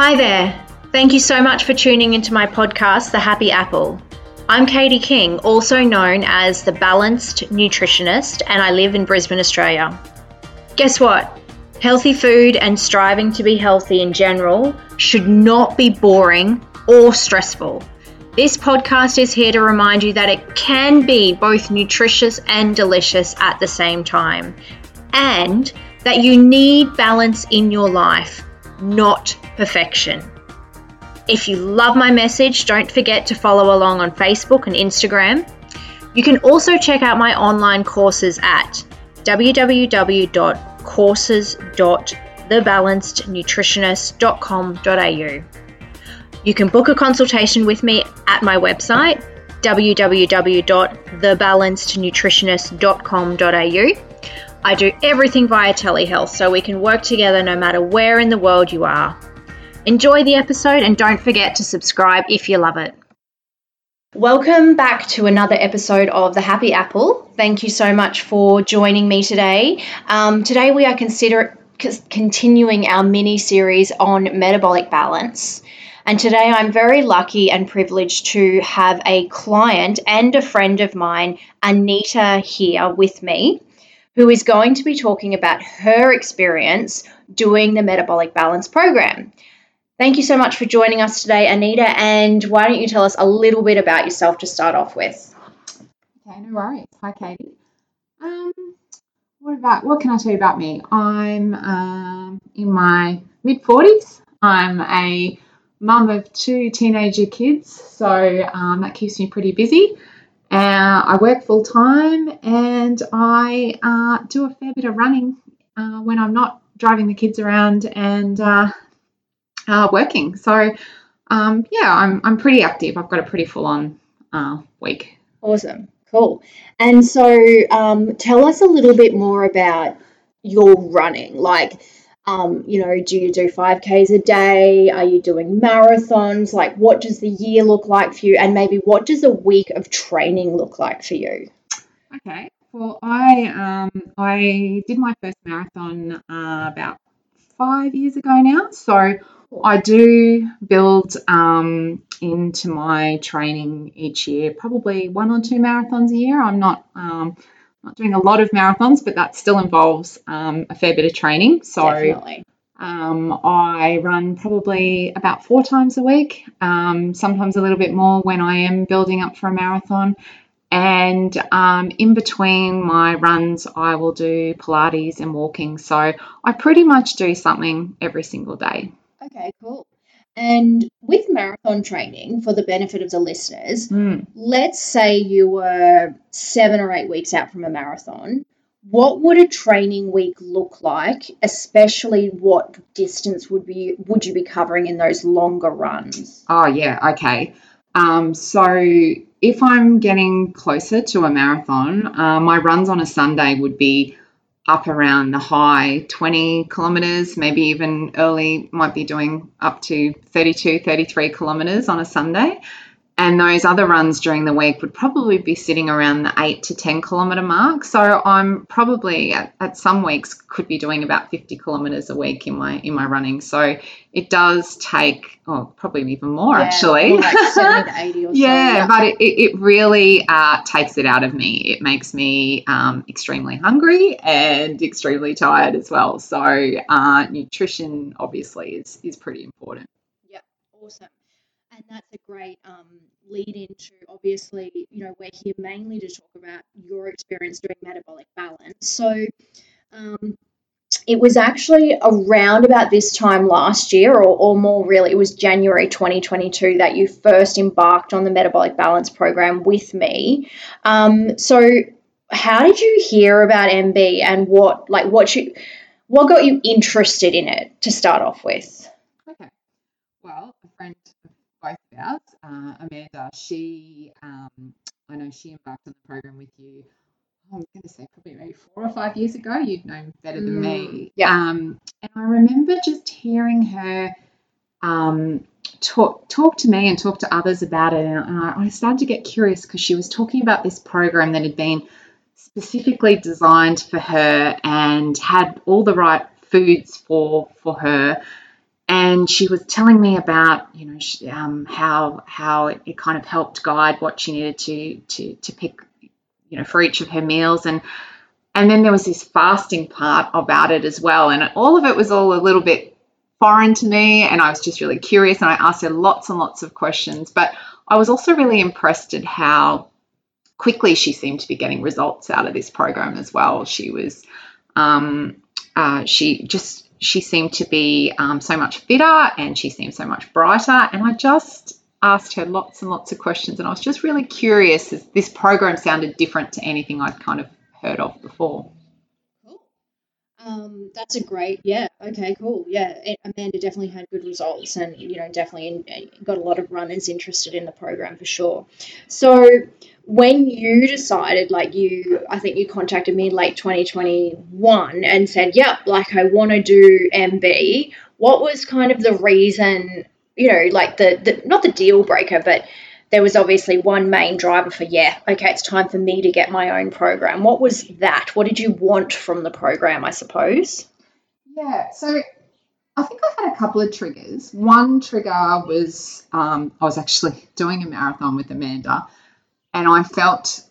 Hi there. Thank you so much for tuning into my podcast, The Happy Apple. I'm Katie King, also known as the Balanced Nutritionist, and I live in Brisbane, Australia. Guess what? Healthy food and striving to be healthy in general should not be boring or stressful. This podcast is here to remind you that it can be both nutritious and delicious at the same time, and that you need balance in your life, not perfection. If you love my message, don't forget to follow along on Facebook and Instagram. You can also check out my online courses at www.courses.thebalancednutritionist.com.au. You can book a consultation with me at my website www.thebalancednutritionist.com.au. I do everything via telehealth so we can work together no matter where in the world you are. Enjoy the episode and don't forget to subscribe if you love it. Welcome back to another episode of The Happy Apple. Thank you so much for joining me today. Um, today we are consider- continuing our mini series on metabolic balance. And today I'm very lucky and privileged to have a client and a friend of mine, Anita, here with me who is going to be talking about her experience doing the Metabolic Balance Program. Thank you so much for joining us today, Anita. And why don't you tell us a little bit about yourself to start off with? Okay, no worries. Hi, Katie. Um, what about what can I tell you about me? I'm um, in my mid forties. I'm a mum of two teenager kids, so um, that keeps me pretty busy. Uh, I work full time and I uh, do a fair bit of running uh, when I'm not driving the kids around and uh, uh, working. So, um, yeah, I'm, I'm pretty active. I've got a pretty full on uh, week. Awesome. Cool. And so, um, tell us a little bit more about your running. Like, um, you know, do you do 5Ks a day? Are you doing marathons? Like, what does the year look like for you? And maybe what does a week of training look like for you? Okay. Well, I um, I did my first marathon uh, about five years ago now. So I do build um, into my training each year, probably one or two marathons a year. I'm not um, not doing a lot of marathons, but that still involves um, a fair bit of training. So um, I run probably about four times a week, um, sometimes a little bit more when I am building up for a marathon. And um, in between my runs, I will do Pilates and walking. So I pretty much do something every single day. Okay, cool. And with marathon training, for the benefit of the listeners, mm. let's say you were seven or eight weeks out from a marathon. What would a training week look like? Especially, what distance would be would you be covering in those longer runs? Oh yeah, okay. Um, so if I'm getting closer to a marathon, uh, my runs on a Sunday would be up around the high 20 kilometers, maybe even early, might be doing up to 32, 33 kilometers on a Sunday. And those other runs during the week would probably be sitting around the 8 to 10 kilometre mark. So I'm probably at, at, some weeks could be doing about 50 kilometres a week in my in my running. So it does take, oh, probably even more yeah, actually. Like 80 or yeah, so. yeah, but it, it really uh, takes it out of me. It makes me um, extremely hungry and extremely tired as well. So uh, nutrition obviously is, is pretty important. Yep, awesome and that's a great um, lead into obviously you know we're here mainly to talk about your experience doing metabolic balance. So um, it was actually around about this time last year or, or more really it was january 2022 that you first embarked on the metabolic balance program with me. Um, so how did you hear about mb and what like what you what got you interested in it to start off with okay well a friend both of ours. Uh, Amanda, she, um, I know she embarked on the program with you. Oh, I'm going to say probably maybe four or five years ago. You'd know better than mm, me. Yeah. Um, and I remember just hearing her um, talk talk to me and talk to others about it, and I, I started to get curious because she was talking about this program that had been specifically designed for her and had all the right foods for for her and she was telling me about you know um, how how it, it, kind of helped guide what she needed to to to pick you know for each of her meals. And and then there was this fasting part about it as well. And all of it was all a little bit foreign to me. And I was just really curious and I asked her lots and lots of questions. But I was also really impressed at how quickly she seemed to be getting results out of this program as well. She was um, uh, she just she seemed to be um, so much fitter and she seemed so much brighter. And I just asked her lots and lots of questions. And I was just really curious as this program sounded different to anything I'd kind of heard of before. Cool. Um, that's a great, yeah. Okay, cool. Yeah, Amanda definitely had good results, and you know, definitely got a lot of runners interested in the program for sure. So, when you decided, like you, I think you contacted me late 2021 and said, yep, like I want to do MB, what was kind of the reason, you know, like the, the, not the deal breaker, but there was obviously one main driver for, yeah, okay, it's time for me to get my own program. What was that? What did you want from the program, I suppose? Yeah, so I think I had a couple of triggers. One trigger was um, I was actually doing a marathon with Amanda and I felt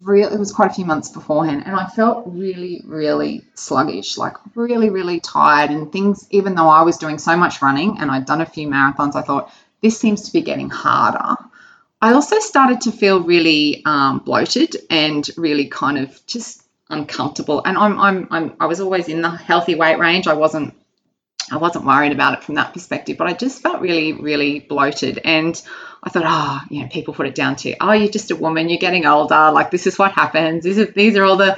real it was quite a few months beforehand and I felt really really sluggish like really really tired and things even though I was doing so much running and I'd done a few marathons I thought this seems to be getting harder. I also started to feel really um, bloated and really kind of just uncomfortable and I'm, I'm I'm I was always in the healthy weight range. I wasn't I wasn't worried about it from that perspective, but I just felt really, really bloated. And I thought, oh, you know, people put it down to, oh, you're just a woman, you're getting older. Like, this is what happens. These are, these are all the,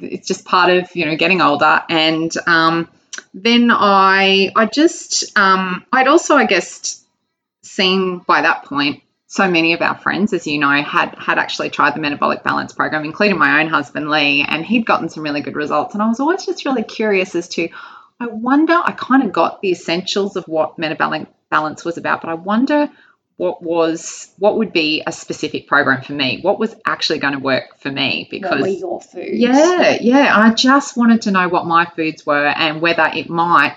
it's just part of, you know, getting older. And um, then I, I just, um, I'd also, I guess, seen by that point so many of our friends, as you know, had had actually tried the metabolic balance program, including my own husband Lee, and he'd gotten some really good results. And I was always just really curious as to I wonder, I kind of got the essentials of what metabolic balance was about, but I wonder what was what would be a specific program for me? What was actually going to work for me? Because what were your foods? Yeah yeah i just wanted to know what my foods were and whether it might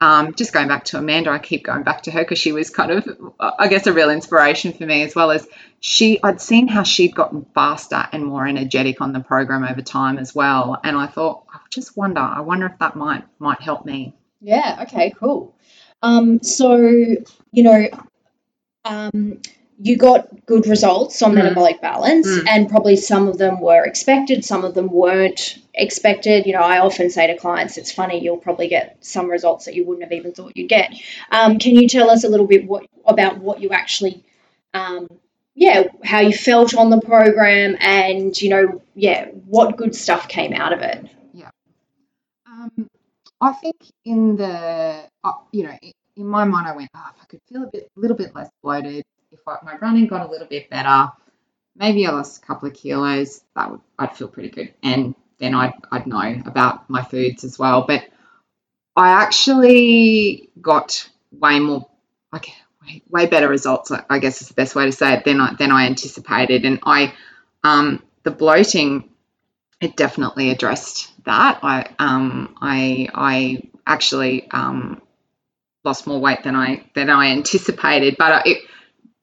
um, just going back to Amanda, I keep going back to her because she was kind of, I guess, a real inspiration for me as well as she. I'd seen how she'd gotten faster and more energetic on the program over time as well, and I thought, I just wonder, I wonder if that might might help me. Yeah. Okay. Cool. Um, so you know, um, you got good results on mm. metabolic balance, mm. and probably some of them were expected, some of them weren't expected. You know, I often say to clients, it's funny, you'll probably get some results that you wouldn't have even thought you'd get. Um, can you tell us a little bit what about what you actually, um, yeah, how you felt on the program, and you know, yeah, what good stuff came out of it? Yeah, um, I think in the, uh, you know. In my mind, I went, oh, if I could feel a bit, a little bit less bloated, if I, my running got a little bit better, maybe I lost a couple of kilos, that would I'd feel pretty good. And then I'd I'd know about my foods as well. But I actually got way more like way, way better results, I guess is the best way to say it, than I than I anticipated. And I um the bloating it definitely addressed that. I um I I actually um lost more weight than I than I anticipated, but it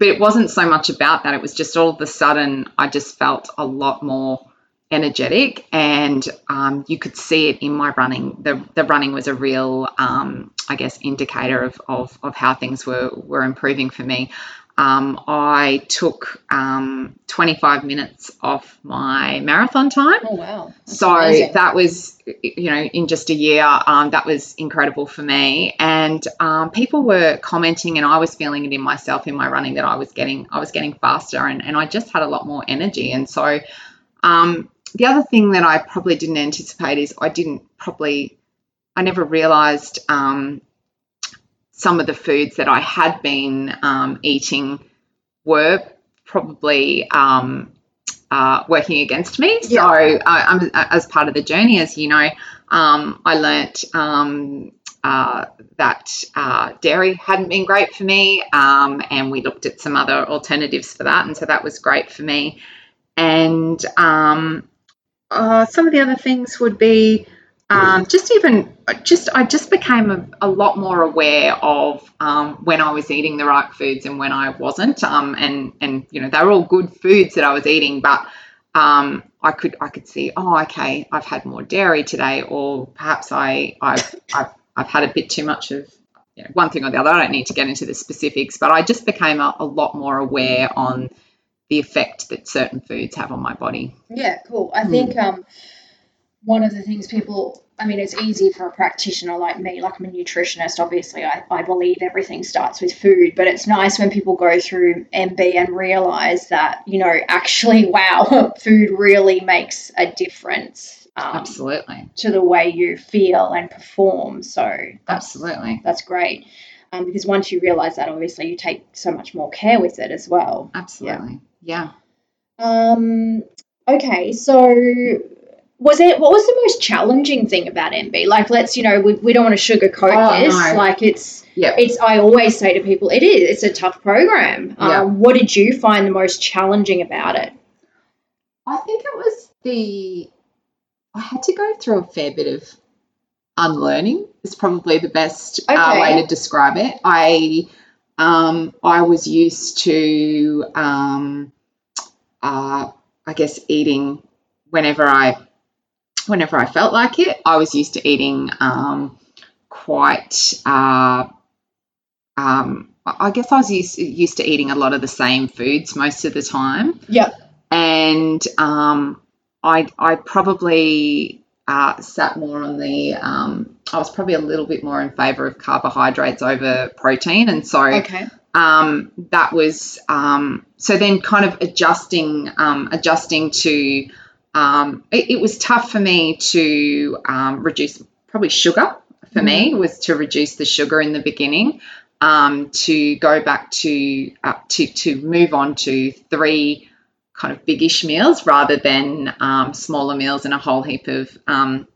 but it wasn't so much about that. It was just all of a sudden I just felt a lot more energetic and um, you could see it in my running. The, the running was a real, um, I guess, indicator of, of, of how things were, were improving for me um, I took um, 25 minutes off my marathon time. Oh, wow. That's so amazing. that was, you know, in just a year, um, that was incredible for me. And um, people were commenting, and I was feeling it in myself in my running that I was getting, I was getting faster, and, and I just had a lot more energy. And so um, the other thing that I probably didn't anticipate is I didn't probably, I never realized um, some of the foods that I had been um, eating were probably um, uh, working against me. Yeah. So, uh, as part of the journey, as you know, um, I learnt um, uh, that uh, dairy hadn't been great for me, um, and we looked at some other alternatives for that, and so that was great for me. And um, uh, some of the other things would be um, just even just I just became a, a lot more aware of um, when I was eating the right foods and when I wasn't. Um, and and you know they were all good foods that I was eating, but um, I could I could see oh okay I've had more dairy today, or perhaps I I've I've, I've had a bit too much of you know, one thing or the other. I don't need to get into the specifics, but I just became a, a lot more aware on the effect that certain foods have on my body. Yeah, cool. I think um, one of the things people, I mean, it's easy for a practitioner like me, like I'm a nutritionist, obviously, I, I believe everything starts with food, but it's nice when people go through MB and realize that, you know, actually, wow, food really makes a difference. Um, Absolutely. To the way you feel and perform. So that's, Absolutely. that's great. Um, because once you realize that, obviously, you take so much more care with it as well. Absolutely. Yeah. Um, okay, so was it what was the most challenging thing about MB? Like, let's you know, we, we don't want to sugarcoat Oh, this. no. Like, it's Yeah. it's. I always say to people, it is. It's a tough program. Yeah. Um, what did you find the most challenging about it? I think it was the I had to go through a fair bit of unlearning. Is probably the best uh, way to describe it. I um, I was used to um, uh, I guess eating whenever I whenever I felt like it. I was used to eating um, quite. Uh, um, I guess I was used used to eating a lot of the same foods most of the time Yeah. and um, I I probably uh, sat more on the um, I was probably a little bit more in favour of carbohydrates over protein, and so Okay. um, that was um, so then kind of adjusting um, adjusting to um, it, it was tough for me to um, reduce probably sugar for me was to reduce the sugar in the beginning um, to go back to uh, to to move on to three kind of biggish meals rather than um, smaller meals and a whole heap of um,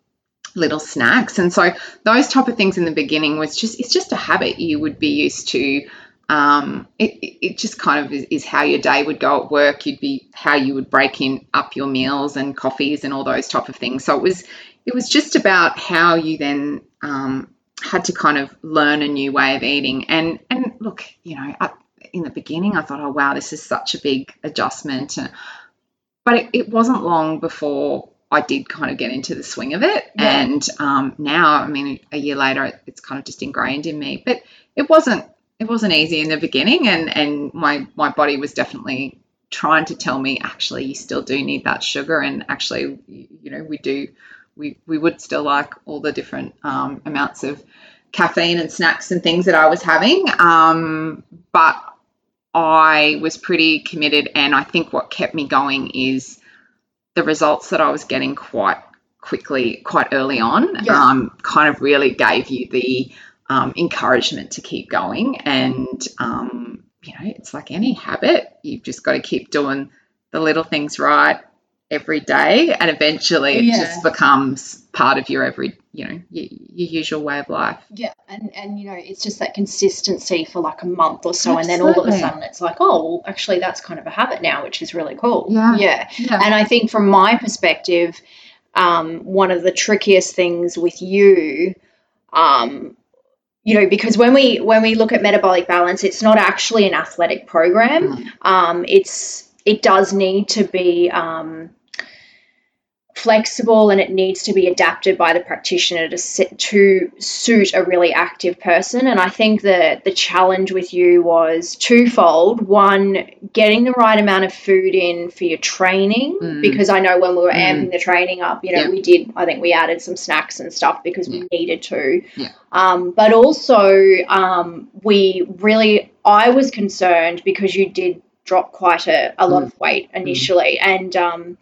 little snacks. And so those type of things in the beginning was just it's just a habit you would be used to. Um, it, it just kind of is, is how your day would go at work. You'd be how you would break in up your meals and coffees and all those type of things. So it was it was just about how you then um, had to kind of learn a new way of eating. And and look, you know, I, in the beginning, I thought, oh wow, this is such a big adjustment. But it, it wasn't long before I did kind of get into the swing of it. Yeah. And um, now, I mean, a year later, it's kind of just ingrained in me. But it wasn't it wasn't easy in the beginning, and and my my body was definitely trying to tell me actually you still do need that sugar and actually you know we do we we would still like all the different um, amounts of caffeine and snacks and things that I was having um, but I was pretty committed and I think what kept me going is the results that I was getting quite quickly quite early on Yeah. um, kind of really gave you the um, encouragement to keep going and um, you know it's like any habit you've just got to keep doing the little things right every day and eventually it Yeah. just becomes part of your every you know your, your usual way of life Yeah, and and you know, it's just that consistency for like a month or so, and then all of a sudden it's like, oh, well, actually, that's kind of a habit now, which is really cool. Yeah. yeah. yeah And I think from my perspective, um, one of the trickiest things with you, um, you know, because when we when we look at metabolic balance, it's not actually an athletic program. Mm. Um, it's it does need to be um, flexible and it needs to be adapted by the practitioner to sit, to suit a really active person. And I think that the challenge with you was twofold. One, getting the right amount of food in for your training, Mm. because I know when we were Mm. amping the training up, you know, Yeah. we did. I think we added some snacks and stuff because we needed to. Yeah. Um, but also, um, we really, I was concerned because you did drop quite a, a lot Mm. of weight initially, and um,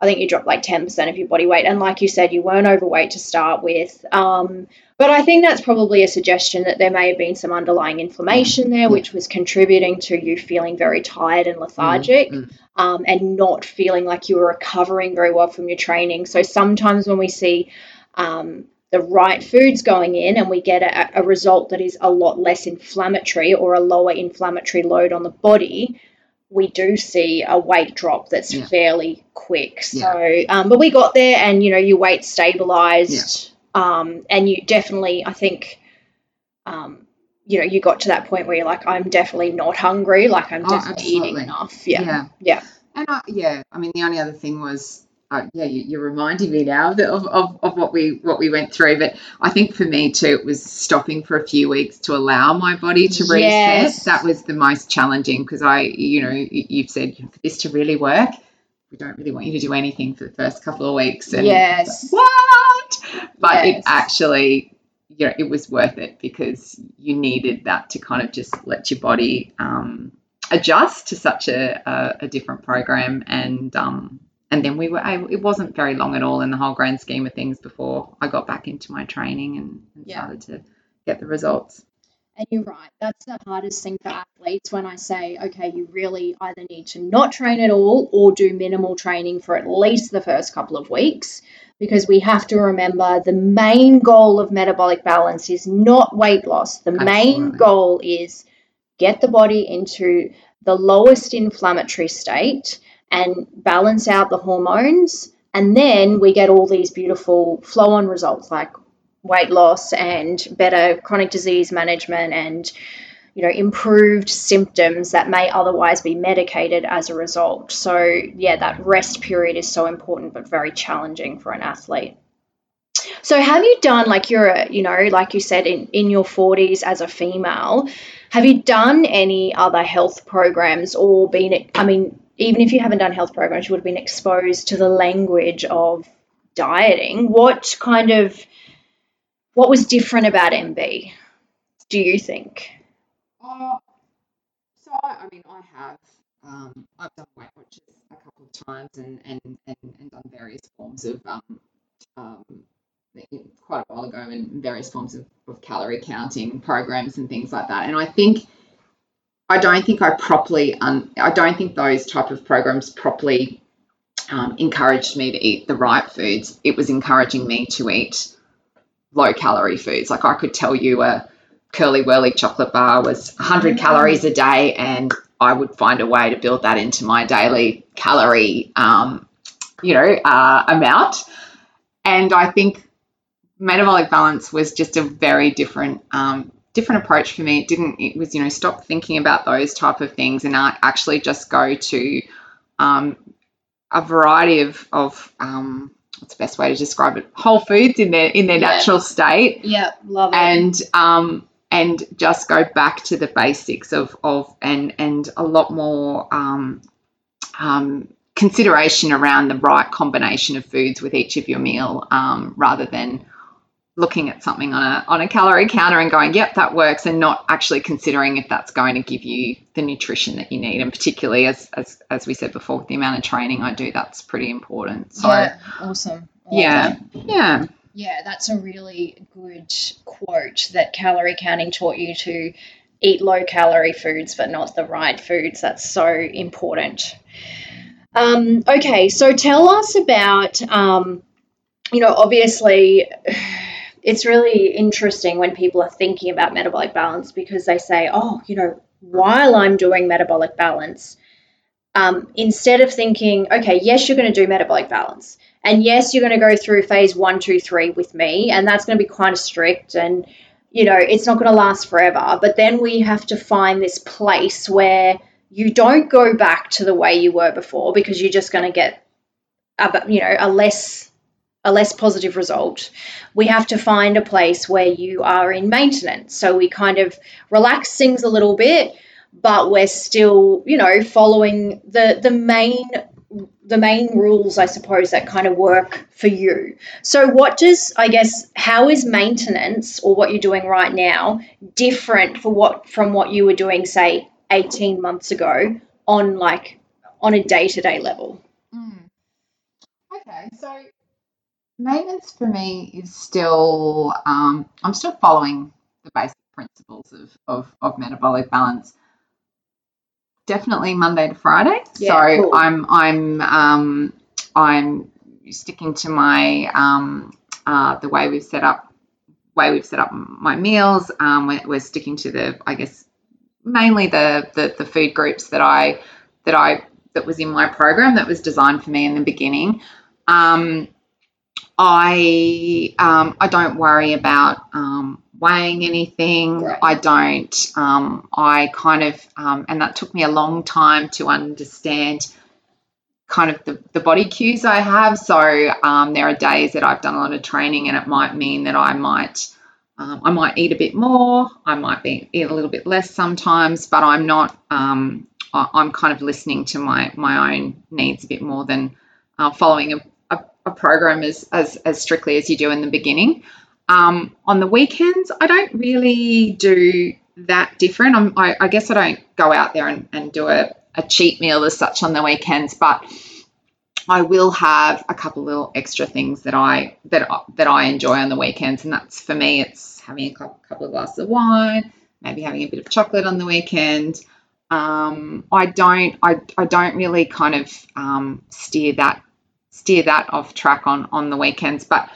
I think you dropped like 10% of your body weight. And like you said, you weren't overweight to start with. Um, but I think that's probably a suggestion that there may have been some underlying inflammation there, which was contributing to you feeling very tired and lethargic Mm, um, and not feeling like you were recovering very well from your training. So sometimes when we see um, the right foods going in and we get a, a result that is a lot less inflammatory or a lower inflammatory load on the body, we do see a weight drop that's Yeah. fairly quick. So, um, but we got there, and you know, your weight stabilized, um, and you definitely, I think, um, you know, you got to that point where you're like, I'm definitely not hungry. Like I'm Oh, definitely eating enough. Yeah, Yeah. yeah, And I, yeah, I mean, the only other thing was, uh, yeah, you, you're reminding me now of, the- of, of, what we what we went through. But I think for me too, it was stopping for a few weeks to allow my body to reset. Yes. That was the most challenging because I, you know, you- you've said for this to really work, we don't really want you to do anything for the first couple of weeks. And Yes. like, what? But Yes. it actually, you know, it was worth it because you needed that to kind of just let your body um, adjust to such a, a, a different program and um, and then we were able, it wasn't very long at all in the whole grand scheme of things before I got back into my training and, and Yeah. started to get the results. And you're right. That's the hardest thing for athletes when I say, okay, you really either need to not train at all or do minimal training for at least the first couple of weeks. Because we have to remember the main goal of metabolic balance is not weight loss. The main goal is get the body into the lowest inflammatory state and balance out the hormones. And then we get all these beautiful flow on results like weight loss and better chronic disease management and you know improved symptoms that may otherwise be medicated as a result so yeah that rest period is so important but very challenging for an athlete so have you done like you're a, you know like you said in in your 40s as a female have you done any other health programs or been i mean even if you haven't done health programs you would have been exposed to the language of dieting what kind of what was different about MB? Do you think? Uh, so I, mean, I have um, I've done Weight Watchers a couple of times and and, and, and done various forms of um, um, quite a while ago and various forms of, of calorie counting programs and things like that. And I think I don't think I properly un, I don't think those type of programs properly um, encouraged me to eat the right foods. It was encouraging me to eat low calorie foods. Like I could tell you a Curly Wurly chocolate bar was 100 calories a day and I would find a way to build that into my daily calorie um, you know uh, amount and I think metabolic balance was just a very different um, different approach for me it didn't it was you know stop thinking about those type of things and actually just go to um, a variety of, of um, what's the best way to describe it whole foods in their in their Yeah. natural state Yeah, love it. and um, and just go back to the basics of of and and a lot more um, um, consideration around the right combination of foods with each of your meal, um, rather than looking at something on a on a calorie counter and going, "Yep, that works," and not actually considering if that's going to give you the nutrition that you need. And particularly as as as we said before, with the amount of training I do, that's pretty important. So yeah, awesome. Yeah, that. yeah. Yeah, that's a really good quote that calorie counting taught you to eat low calorie foods but not the right foods. That's so important. Um, okay, so tell us about, um, you know, obviously it's really interesting when people are thinking about metabolic balance because they say, oh, you know, while I'm doing metabolic balance, um, instead of thinking, okay, yes, you're going to do metabolic balance, and yes, you're going to go through phase one, two, three with me, and that's going to be kind of strict, and you know, it's not going to last forever. But then we have to find this place where you don't go back to the way you were before because you're just going to get, a, you know, a less a less positive result. We have to find a place where you are in maintenance. So we kind of relax things a little bit, but we're still, you know, following the the main the main rules, I suppose, that kind of work for you. So, what does, I guess, how is maintenance or what you're doing right now different for what from what you were doing, say, 18 months ago on like on a day to day level? Mm. Okay, so maintenance for me is still, um, I'm still following the basic principles of, of, of metabolic balance. Definitely Monday to Friday. Yeah, so cool. I'm I'm um, I'm sticking to my um, uh, the way we've set up way we've set up my meals. Um, we're, we're sticking to the I guess mainly the, the the food groups that I that I that was in my program that was designed for me in the beginning. Um, I um, I don't worry about um, weighing anything. Right. I don't. Um, I kind of um, and that took me a long time to understand kind of the, the body cues I have. So um, there are days that I've done a lot of training, and it might mean that I might um, I might eat a bit more. I might be eat a little bit less sometimes, but I'm not. Um, I- I'm kind of listening to my my own needs a bit more than uh, following a, a, program as, as as strictly as you do in the beginning. Um, on the weekends, I don't really do that different. I, I guess I don't go out there and, and do a, a cheat meal as such on the weekends, but I will have a couple little extra things that I that that I enjoy on the weekends, and that's for me. It's having a couple of glasses of wine, maybe having a bit of chocolate on the weekend. Um, I don't I, I don't really kind of um, steer that steer that off track on on the weekends, but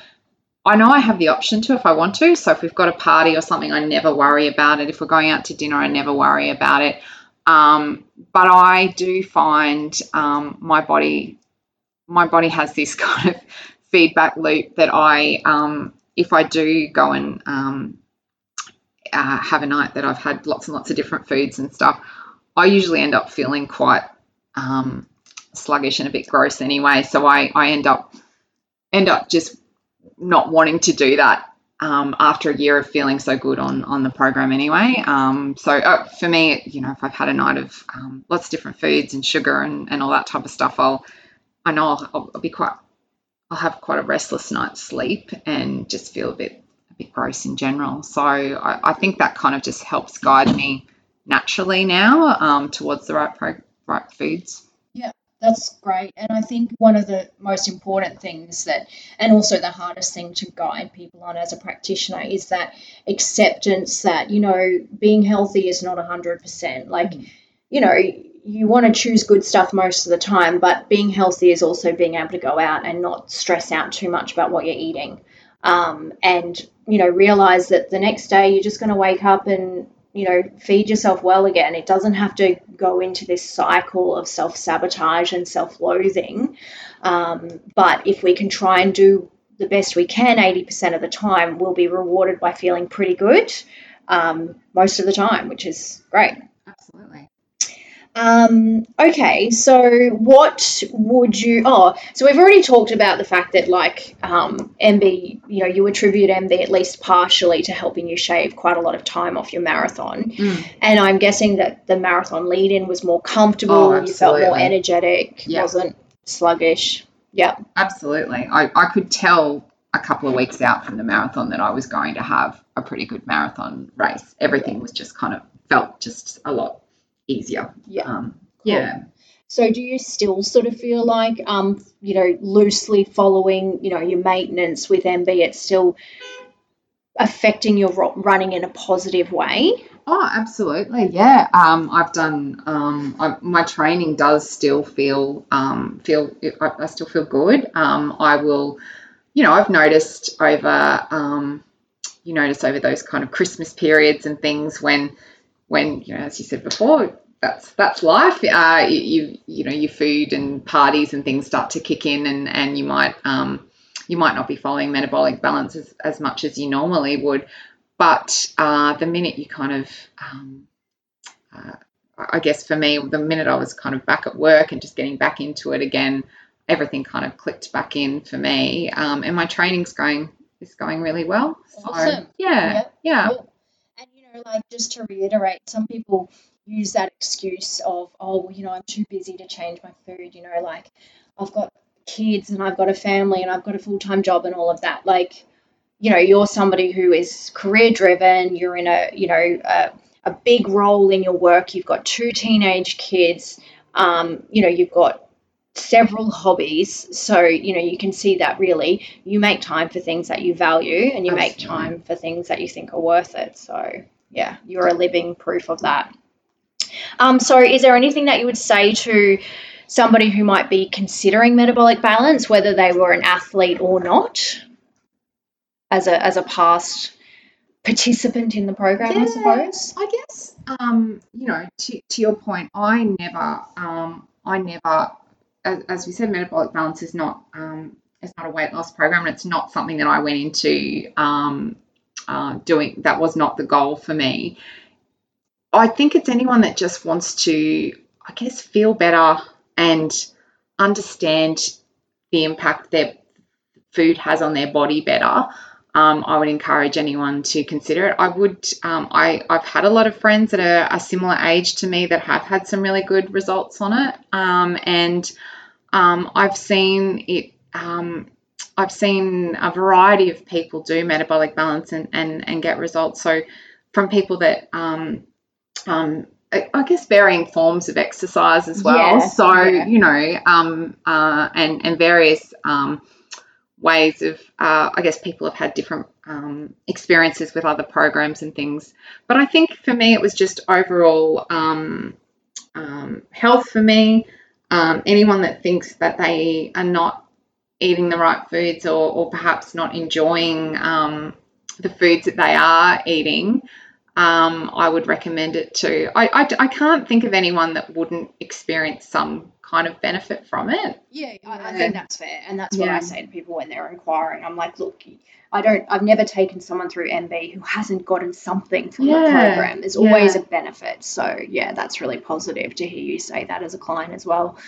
I know I have the option to if I want to. So if we've got a party or something, I never worry about it. If we're going out to dinner, I never worry about it. Um, but I do find um, my body my body has this kind of feedback loop that I um, if I do go and um, uh, have a night that I've had lots and lots of different foods and stuff, I usually end up feeling quite um, sluggish and a bit gross anyway. So I, I end up end up just not wanting to do that um, after a year of feeling so good on on the program anyway. Um, so uh, for me, you know, if I've had a night of um, lots of different foods and sugar and, and all that type of stuff, I'll I know I'll, I'll, be quite I'll have quite a restless night's sleep and just feel a bit a bit gross in general. So I, I think that kind of just helps guide me naturally now um, towards the right pro- right foods. That's great. And I think one of the most important things that, and also the hardest thing to guide people on as a practitioner is that acceptance that, you know, being healthy is not 100%. Like, Mm. you know, you want to choose good stuff most of the time, but being healthy is also being able to go out and not stress out too much about what you're eating. Um, and, you know, realize that the next day you're just going to wake up and, you know, feed yourself well again. It doesn't have to go into this cycle of self sabotage and self loathing. Um, but if we can try and do the best we can 80% of the time, we'll be rewarded by feeling pretty good um, most of the time, which is great. Um, okay, so what would you? Oh, so we've already talked about the fact that like um, MB, you know, you attribute MB at least partially to helping you shave quite a lot of time off your marathon, Mm. and I'm guessing that the marathon lead-in was more comfortable. Oh, you felt more energetic, Yeah. wasn't sluggish. Yeah, Absolutely. I, I could tell a couple of weeks out from the marathon that I was going to have a pretty good marathon race. Everything was just kind of felt just a lot easier. Yeah. Um, Cool. yeah. So do you still sort of feel like, um, you know, loosely following, you know, your maintenance with MB, it's still affecting your running in a positive way? Oh, absolutely. Yeah. Um, I've done. Um, I, my training does still feel. Um, feel. I, I still feel good. Um, I will. You know, I've noticed over. Um, you notice over those kind of Christmas periods and things when, when you know, as you said before, that's that's life. Uh, you, you you know, your food and parties and things start to kick in, and and you might um, you might not be following metabolic balance as, as much as you normally would. But uh, the minute you kind of, um, uh, I guess for me, the minute I was kind of back at work and just getting back into it again, everything kind of clicked back in for me. Um, and my training's going is going really well. So Awesome. yeah, Yep. yeah, Cool. And you know, like just to reiterate, some people use that excuse of, oh, you know, I'm too busy to change my food. You know, like I've got kids and I've got a family and I've got a full time job and all of that. Like, you know, you're somebody who is career driven. You're in a, you know, a, a big role in your work. You've got two teenage kids. Um, you know, you've got several hobbies so you know you can see that really you make time for things that you value and you make time for things that you think are worth it so yeah you're a living proof of that um, so is there anything that you would say to somebody who might be considering metabolic balance whether they were an athlete or not as a as a past participant in the program, I suppose. I guess, um, you know, to, to your point, I never, um, I never, as, as we said, metabolic balance is not, um, it's not a weight loss program, and it's not something that I went into um, uh, doing. That was not the goal for me. I think it's anyone that just wants to, I guess, feel better and understand the impact their food has on their body better um, I would encourage anyone to consider it. I would. Um, I I've had a lot of friends that are a similar age to me that have had some really good results on it, um, and um, I've seen it. Um, I've seen a variety of people do metabolic balance and and, and get results. So from people that um, I guess varying forms of exercise as well. Yeah, so yeah. you know, um, uh, and and various um, ways of, uh, I guess people have had different um, experiences with other programs and things. But I think for me, it was just overall um, um, health for me. Um, anyone that thinks that they are not eating the right foods or, or perhaps not enjoying um, the foods that they are eating, um, I would recommend it to. I, I, I, can't think of anyone that wouldn't experience some kind of benefit from it. Yeah, I, I think that's fair, and that's what yeah. I say to people when they're inquiring. I'm like, look, I don't, I've never taken someone through MB who hasn't gotten something from yeah. the program. There's always yeah. a benefit. So yeah, that's really positive to hear you say that as a client as well.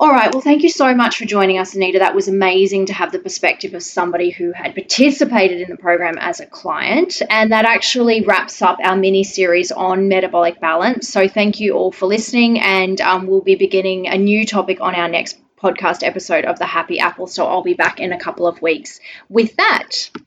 All right. Well, thank you so much for joining us, Anita. That was amazing to have the perspective of somebody who had participated in the program as a client. And that actually wraps up our mini series on metabolic balance. So, thank you all for listening. And um, we'll be beginning a new topic on our next podcast episode of The Happy Apple. So, I'll be back in a couple of weeks with that.